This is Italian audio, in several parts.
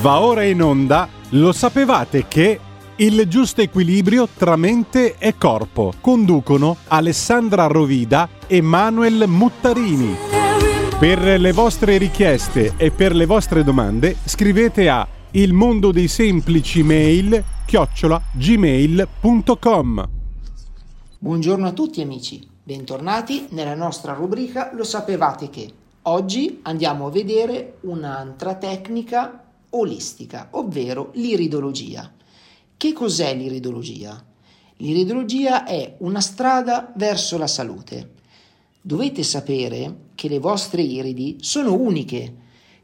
Va ora in onda, lo sapevate che il giusto equilibrio tra mente e corpo conducono Alessandra Rovida e Manuel Muttarini. Per le vostre richieste e per le vostre domande scrivete a il mondo dei semplici mail chiocciola gmail.com Buongiorno a tutti amici, bentornati nella nostra rubrica Lo sapevate che? Oggi andiamo a vedere un'altra tecnica olistica, ovvero l'iridologia. Che cos'è l'iridologia? L'iridologia è una strada verso la salute. Dovete sapere che le vostre iridi sono uniche.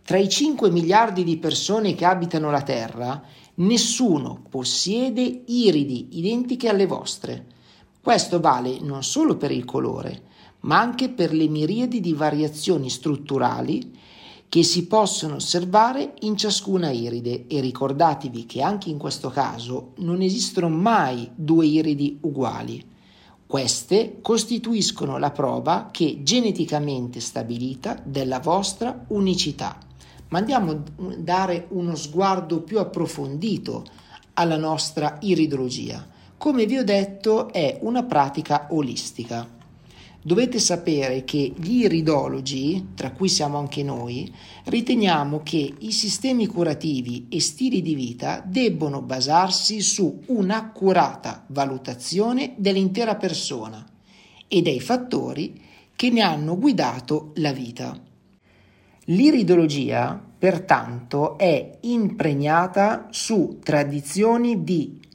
Tra i 5 miliardi di persone che abitano la Terra, nessuno possiede iridi identiche alle vostre. Questo vale non solo per il colore, ma anche per le miriadi di variazioni strutturali che si possono osservare in ciascuna iride e ricordatevi che anche in questo caso non esistono mai due iridi uguali. Queste costituiscono la prova che geneticamente stabilita della vostra unicità. Ma andiamo a dare uno sguardo più approfondito alla nostra iridologia. Come vi ho detto è una pratica olistica. Dovete sapere che gli iridologi, tra cui siamo anche noi, riteniamo che i sistemi curativi e stili di vita debbono basarsi su un'accurata valutazione dell'intera persona e dei fattori che ne hanno guidato la vita. L'iridologia, pertanto, è impregnata su tradizioni di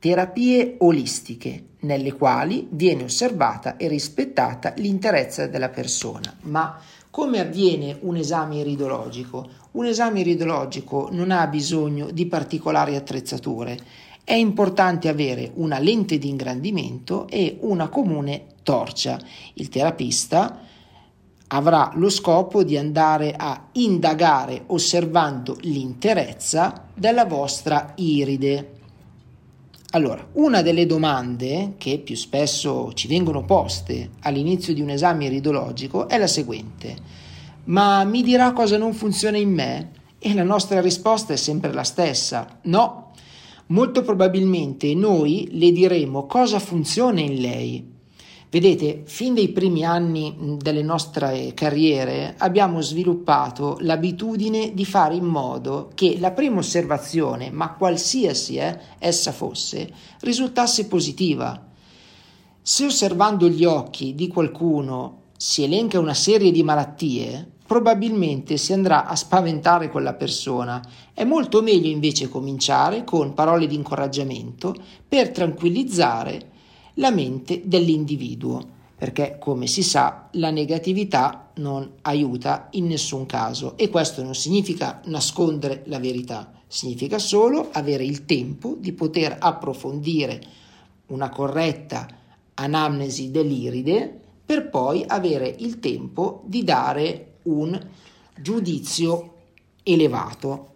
terapie olistiche nelle quali viene osservata e rispettata l'interezza della persona. Ma come avviene un esame iridologico? Un esame iridologico non ha bisogno di particolari attrezzature. È importante avere una lente di ingrandimento e una comune torcia. Il terapista avrà lo scopo di andare a indagare osservando l'interezza della vostra iride. Allora, una delle domande che più spesso ci vengono poste all'inizio di un esame iridologico è la seguente: ma mi dirà cosa non funziona in me? E la nostra risposta è sempre la stessa: no. Molto probabilmente noi le diremo cosa funziona in lei, Vedete, fin dai primi anni delle nostre carriere abbiamo sviluppato l'abitudine di fare in modo che la prima osservazione, ma qualsiasi eh, essa fosse, risultasse positiva. Se osservando gli occhi di qualcuno si elenca una serie di malattie, probabilmente si andrà a spaventare quella persona. È molto meglio invece cominciare con parole di incoraggiamento per tranquillizzare la mente dell'individuo, perché come si sa la negatività non aiuta in nessun caso e questo non significa nascondere la verità, significa solo avere il tempo di poter approfondire una corretta anamnesi dell'iride per poi avere il tempo di dare un giudizio elevato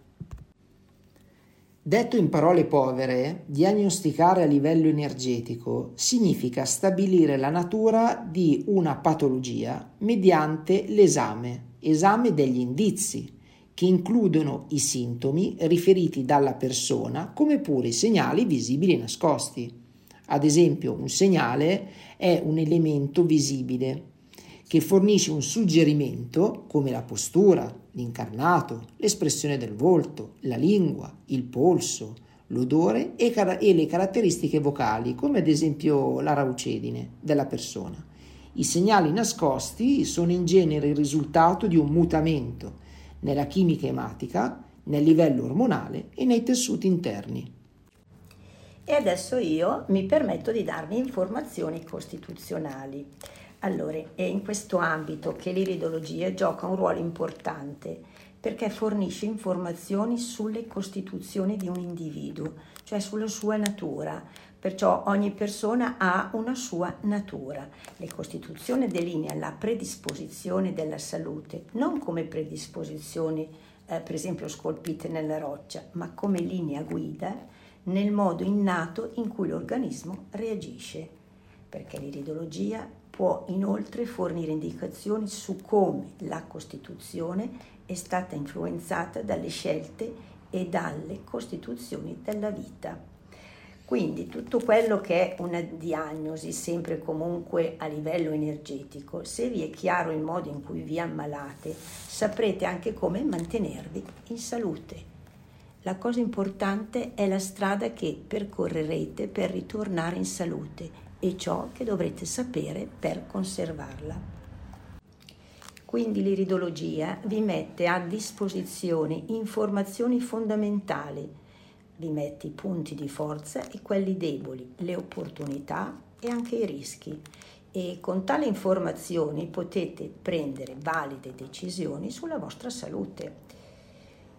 Detto in parole povere, diagnosticare a livello energetico significa stabilire la natura di una patologia mediante l'esame, esame degli indizi, che includono i sintomi riferiti dalla persona come pure i segnali visibili nascosti. Ad esempio, un segnale è un elemento visibile che fornisce un suggerimento come la postura, l'incarnato, l'espressione del volto, la lingua, il polso, l'odore e, car- e le caratteristiche vocali, come ad esempio la raucedine della persona. I segnali nascosti sono in genere il risultato di un mutamento nella chimica ematica, nel livello ormonale e nei tessuti interni. E adesso io mi permetto di darvi informazioni costituzionali. Allora, è in questo ambito che l'iridologia gioca un ruolo importante perché fornisce informazioni sulle costituzioni di un individuo, cioè sulla sua natura. Perciò ogni persona ha una sua natura. Le costituzioni delineano la predisposizione della salute, non come predisposizioni, eh, per esempio, scolpite nella roccia, ma come linea guida nel modo innato in cui l'organismo reagisce. Perché l'iridologia Può inoltre fornire indicazioni su come la Costituzione è stata influenzata dalle scelte e dalle costituzioni della vita. Quindi tutto quello che è una diagnosi, sempre comunque a livello energetico, se vi è chiaro il modo in cui vi ammalate, saprete anche come mantenervi in salute. La cosa importante è la strada che percorrerete per ritornare in salute e ciò che dovrete sapere per conservarla. Quindi l'iridologia vi mette a disposizione informazioni fondamentali vi mette i punti di forza e quelli deboli, le opportunità e anche i rischi. E con tali informazioni potete prendere valide decisioni sulla vostra salute.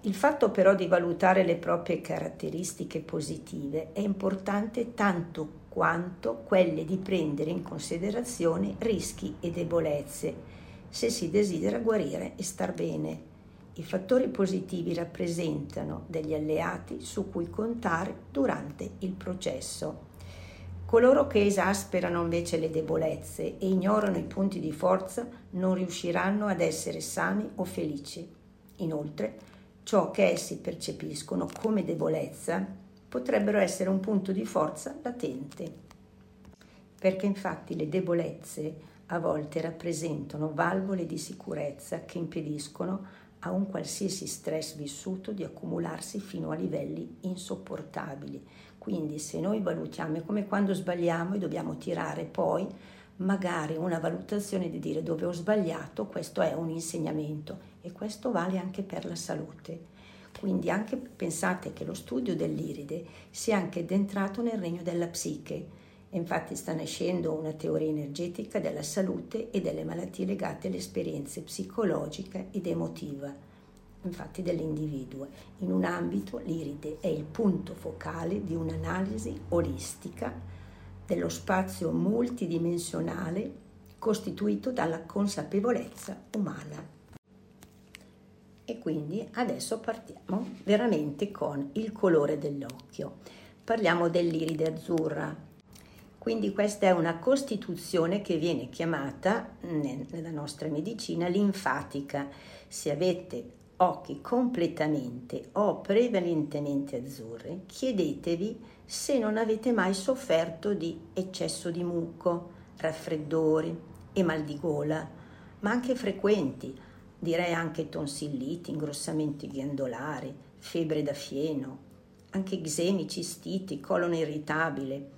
Il fatto però di valutare le proprie caratteristiche positive è importante tanto quanto quelle di prendere in considerazione rischi e debolezze se si desidera guarire e star bene. I fattori positivi rappresentano degli alleati su cui contare durante il processo. Coloro che esasperano invece le debolezze e ignorano i punti di forza non riusciranno ad essere sani o felici. Inoltre, ciò che essi percepiscono come debolezza potrebbero essere un punto di forza latente. Perché infatti le debolezze a volte rappresentano valvole di sicurezza che impediscono a un qualsiasi stress vissuto di accumularsi fino a livelli insopportabili. Quindi se noi valutiamo, è come quando sbagliamo e dobbiamo tirare poi magari una valutazione di dire dove ho sbagliato, questo è un insegnamento e questo vale anche per la salute. Quindi anche pensate che lo studio dell'iride sia anche entrato nel regno della psiche. Infatti sta nascendo una teoria energetica della salute e delle malattie legate alle esperienze psicologiche ed emotive infatti dell'individuo. In un ambito l'iride è il punto focale di un'analisi olistica dello spazio multidimensionale costituito dalla consapevolezza umana. E quindi adesso partiamo veramente con il colore dell'occhio. Parliamo dell'iride azzurra. Quindi questa è una costituzione che viene chiamata nella nostra medicina linfatica. Se avete occhi completamente o prevalentemente azzurri, chiedetevi se non avete mai sofferto di eccesso di muco, raffreddori e mal di gola, ma anche frequenti, direi anche tonsilliti, ingrossamenti ghiandolari, febbre da fieno, anche eczemi, cistiti, colon irritabile,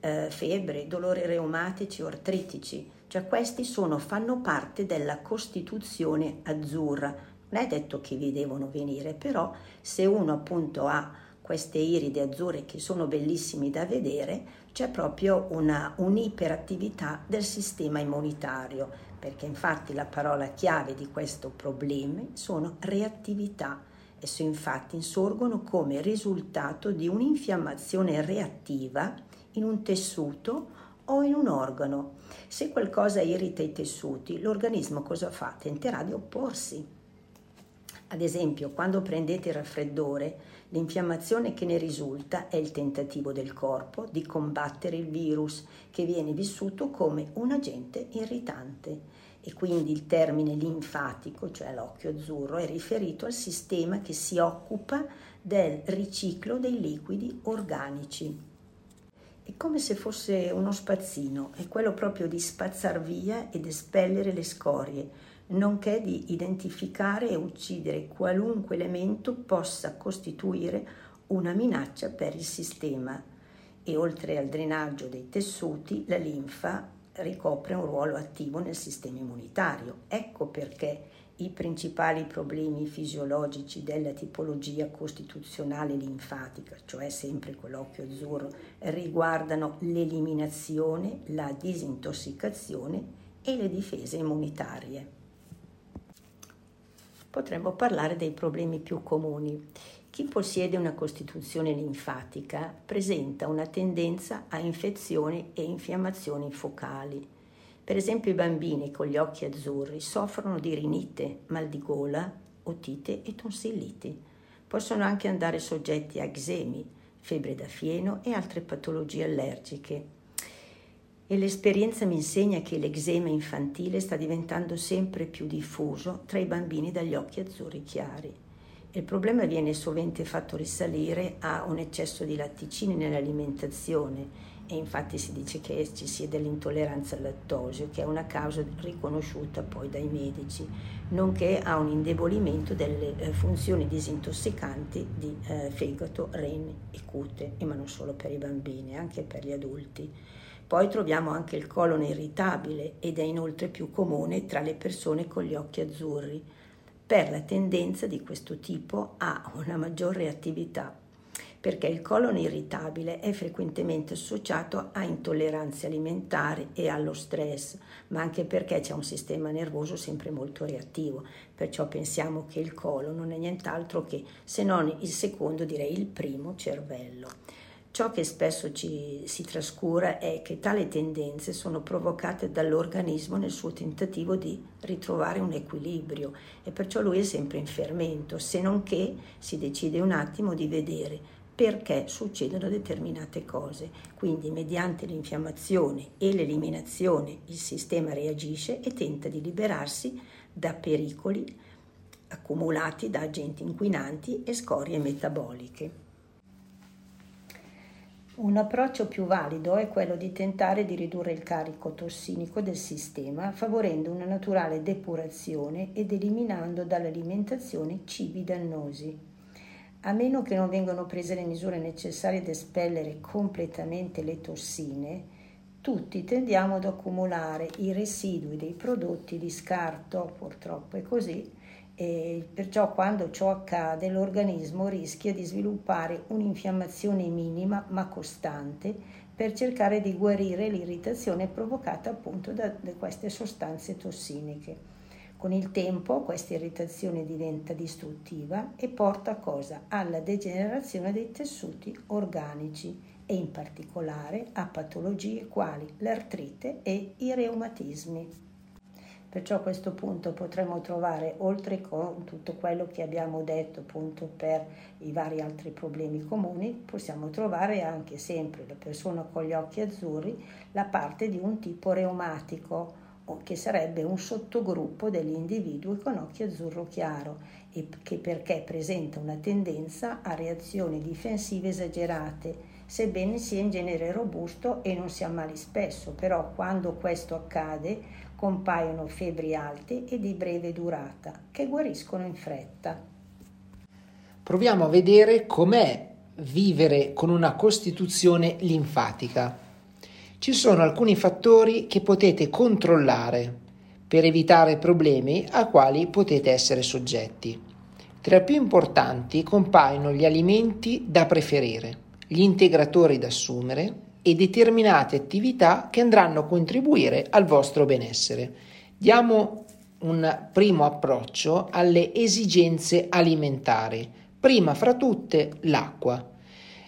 eh, febbre, dolori reumatici o artritici. Cioè questi sono, fanno parte della costituzione azzurra, non è detto che vi devono venire, però se uno appunto ha queste iride azzurre che sono bellissime da vedere, c'è proprio una un'iperattività del sistema immunitario, perché infatti la parola chiave di questo problema sono reattività. Esso infatti insorgono come risultato di un'infiammazione reattiva in un tessuto o in un organo. Se qualcosa irrita i tessuti, l'organismo cosa fa? Tenterà di opporsi ad esempio, quando prendete il raffreddore, l'infiammazione che ne risulta è il tentativo del corpo di combattere il virus che viene vissuto come un agente irritante e quindi il termine linfatico, cioè l'occhio azzurro, è riferito al sistema che si occupa del riciclo dei liquidi organici. È come se fosse uno spazzino, è quello proprio di spazzar via ed espellere le scorie, nonché di identificare e uccidere qualunque elemento possa costituire una minaccia per il sistema e oltre al drenaggio dei tessuti la linfa ricopre un ruolo attivo nel sistema immunitario. Ecco perché i principali problemi fisiologici della tipologia costituzionale linfatica, cioè sempre quell'occhio azzurro, riguardano l'eliminazione, la disintossicazione e le difese immunitarie potremmo parlare dei problemi più comuni. Chi possiede una costituzione linfatica presenta una tendenza a infezioni e infiammazioni focali. Per esempio i bambini con gli occhi azzurri soffrono di rinite, mal di gola, otite e tonsilliti. Possono anche andare soggetti a eczemi, febbre da fieno e altre patologie allergiche e l'esperienza mi insegna che l'eczema infantile sta diventando sempre più diffuso tra i bambini dagli occhi azzurri chiari Il problema viene sovente fatto risalire a un eccesso di latticini nell'alimentazione e infatti si dice che ci sia dell'intolleranza al lattosio, che è una causa riconosciuta poi dai medici, nonché a un indebolimento delle eh, funzioni disintossicanti di eh, fegato, reni e cute, ma non solo per i bambini, anche per gli adulti. Poi troviamo anche il colon irritabile ed è inoltre più comune tra le persone con gli occhi azzurri, per la tendenza di questo tipo a una maggior reattività perché il colon irritabile è frequentemente associato a intolleranze alimentari e allo stress, ma anche perché c'è un sistema nervoso sempre molto reattivo, perciò pensiamo che il colon non è nient'altro che, se non il secondo, direi il primo cervello. Ciò che spesso ci si trascura è che tali tendenze sono provocate dall'organismo nel suo tentativo di ritrovare un equilibrio e perciò lui è sempre in fermento, se non che si decide un attimo di vedere perché succedono determinate cose. Quindi mediante l'infiammazione e l'eliminazione il sistema reagisce e tenta di liberarsi da pericoli accumulati da agenti inquinanti e scorie metaboliche. Un approccio più valido è quello di tentare di ridurre il carico tossinico del sistema, favorendo una naturale depurazione ed eliminando dall'alimentazione cibi dannosi. A meno che non vengano prese le misure necessarie ad espellere completamente le tossine, tutti tendiamo ad accumulare i residui dei prodotti di scarto, purtroppo è così, e perciò quando ciò accade l'organismo rischia di sviluppare un'infiammazione minima ma costante per cercare di guarire l'irritazione provocata appunto da, queste sostanze tossiniche. Con il tempo questa irritazione diventa distruttiva e porta a cosa? Alla degenerazione dei tessuti organici e in particolare a patologie quali l'artrite e i reumatismi. Perciò a questo punto potremo trovare, oltre a tutto quello che abbiamo detto appunto per i vari altri problemi comuni, possiamo trovare anche sempre la persona con gli occhi azzurri la parte di un tipo reumatico che sarebbe un sottogruppo degli individui con occhio azzurro chiaro e che perché presenta una tendenza a reazioni difensive esagerate, sebbene sia in genere robusto e non si ammali spesso, però quando questo accade compaiono febbri alte e di breve durata che guariscono in fretta. Proviamo a vedere com'è vivere con una costituzione linfatica. Ci sono alcuni fattori che potete controllare per evitare problemi a quali potete essere soggetti. Tra i più importanti compaiono gli alimenti da preferire, gli integratori da assumere e determinate attività che andranno a contribuire al vostro benessere. Diamo un primo approccio alle esigenze alimentari. Prima fra tutte l'acqua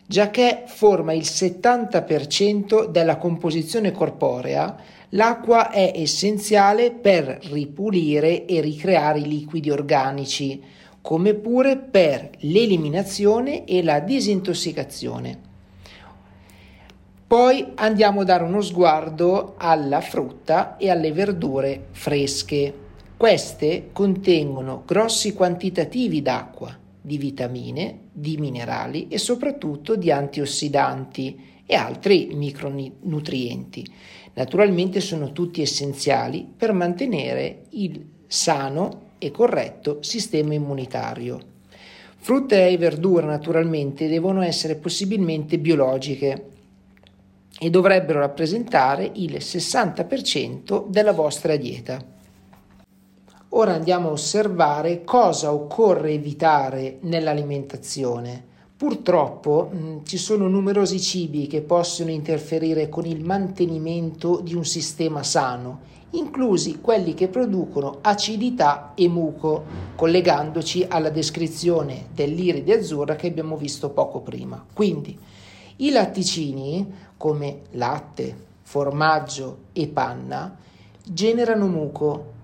giacché forma il 70% della composizione corporea, l'acqua è essenziale per ripulire e ricreare i liquidi organici, come pure per l'eliminazione e la disintossicazione. Poi andiamo a dare uno sguardo alla frutta e alle verdure fresche. Queste contengono grossi quantitativi d'acqua di vitamine, di minerali e soprattutto di antiossidanti e altri micronutrienti. Naturalmente sono tutti essenziali per mantenere il sano e corretto sistema immunitario. Frutta e verdure naturalmente devono essere possibilmente biologiche e dovrebbero rappresentare il 60% della vostra dieta. Ora andiamo a osservare cosa occorre evitare nell'alimentazione. Purtroppo mh, mm, ci sono numerosi cibi che possono interferire con il mantenimento di un sistema sano, inclusi quelli che producono acidità e muco, collegandoci alla descrizione dell'iride azzurra che abbiamo visto poco prima. Quindi i latticini, come latte, formaggio e panna, generano muco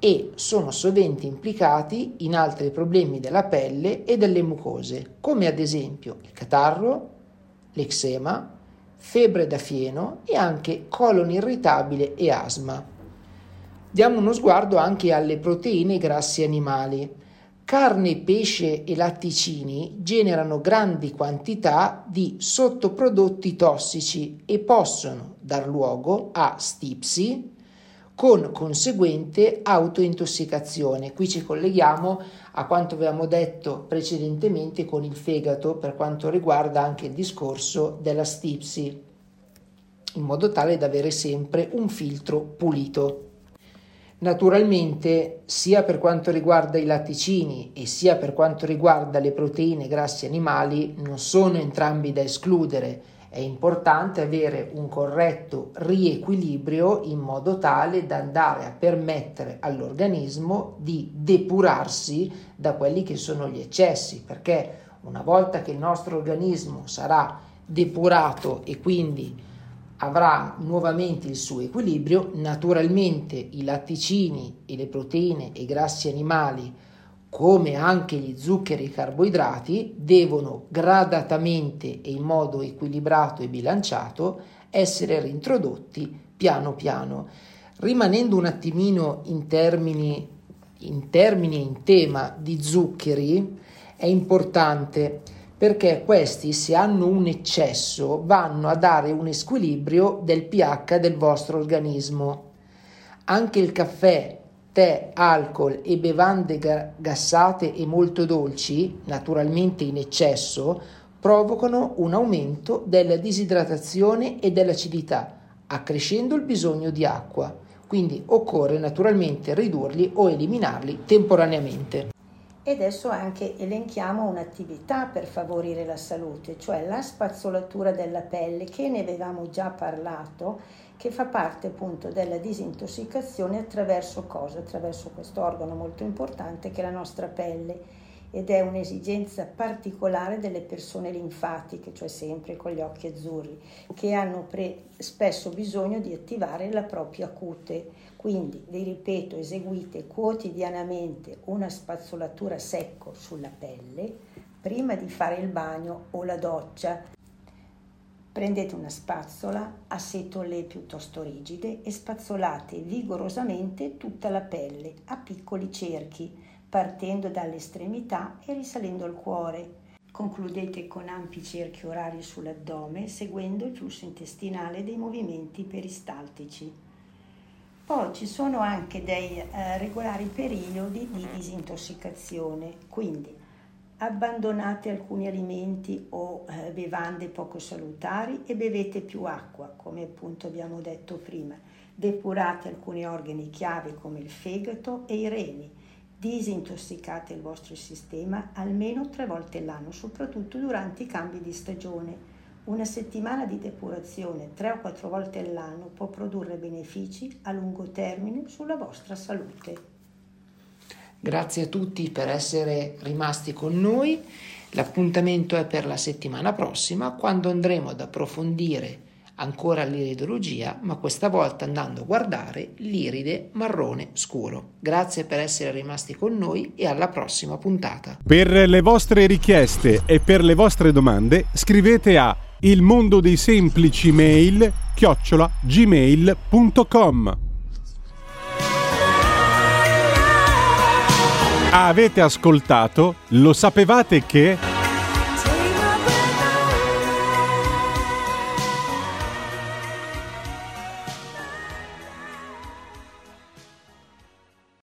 e sono sovente implicati in altri problemi della pelle e delle mucose, come ad esempio il catarro, l'eczema, febbre da fieno e anche colon irritabile e asma. Diamo uno sguardo anche alle proteine e grassi animali. Carne, pesce e latticini generano grandi quantità di sottoprodotti tossici e possono dar luogo a stipsi con conseguente autointossicazione. Qui ci colleghiamo a quanto avevamo detto precedentemente con il fegato per quanto riguarda anche il discorso della stipsi, in modo tale da avere sempre un filtro pulito. Naturalmente, sia per quanto riguarda i latticini e sia per quanto riguarda le proteine grassi animali, non sono entrambi da escludere. È importante avere un corretto riequilibrio in modo tale da andare a permettere all'organismo di depurarsi da quelli che sono gli eccessi, perché una volta che il nostro organismo sarà depurato e quindi avrà nuovamente il suo equilibrio, naturalmente i latticini e le proteine e i grassi animali, come anche gli zuccheri e i carboidrati, devono gradatamente e in modo equilibrato e bilanciato essere reintrodotti piano piano. Rimanendo un attimino in termini, in termini in tema di zuccheri, è importante perché questi se hanno un eccesso vanno a dare un squilibrio del pH del vostro organismo. Anche il caffè, tè, alcol e bevande gassate e molto dolci, naturalmente in eccesso, provocano un aumento della disidratazione e dell'acidità, accrescendo il bisogno di acqua. Quindi occorre naturalmente ridurli o eliminarli temporaneamente. E adesso anche elenchiamo un'attività per favorire la salute, cioè la spazzolatura della pelle, che ne avevamo già parlato, che fa parte appunto della disintossicazione attraverso cosa? Attraverso questo organo molto importante che è la nostra pelle ed è un'esigenza particolare delle persone linfatiche, cioè sempre con gli occhi azzurri, che hanno pre- spesso bisogno di attivare la propria cute. Quindi, vi ripeto, eseguite quotidianamente una spazzolatura secco sulla pelle prima di fare il bagno o la doccia. Prendete una spazzola a setole piuttosto rigide e spazzolate vigorosamente tutta la pelle a piccoli cerchi partendo dalle estremità e risalendo al cuore. Concludete con ampi cerchi orari sull'addome seguendo il flusso intestinale dei movimenti peristaltici. Poi ci sono anche dei eh, regolari periodi di disintossicazione, quindi abbandonate alcuni alimenti o eh, bevande poco salutari e bevete più acqua, come appunto abbiamo detto prima. Depurate alcuni organi chiave come il fegato e i reni Disintossicate il vostro sistema almeno tre volte l'anno, soprattutto durante i cambi di stagione. Una settimana di depurazione tre o quattro volte all'anno può produrre benefici a lungo termine sulla vostra salute. Grazie a tutti per essere rimasti con noi. L'appuntamento è per la settimana prossima quando andremo ad approfondire ancora l'iridologia, ma questa volta andando a guardare l'iride marrone scuro. Grazie per essere rimasti con noi e alla prossima puntata. Per le vostre richieste e per le vostre domande scrivete a il mondo dei semplici mail chiocciola gmail.com Avete ascoltato? Lo sapevate che...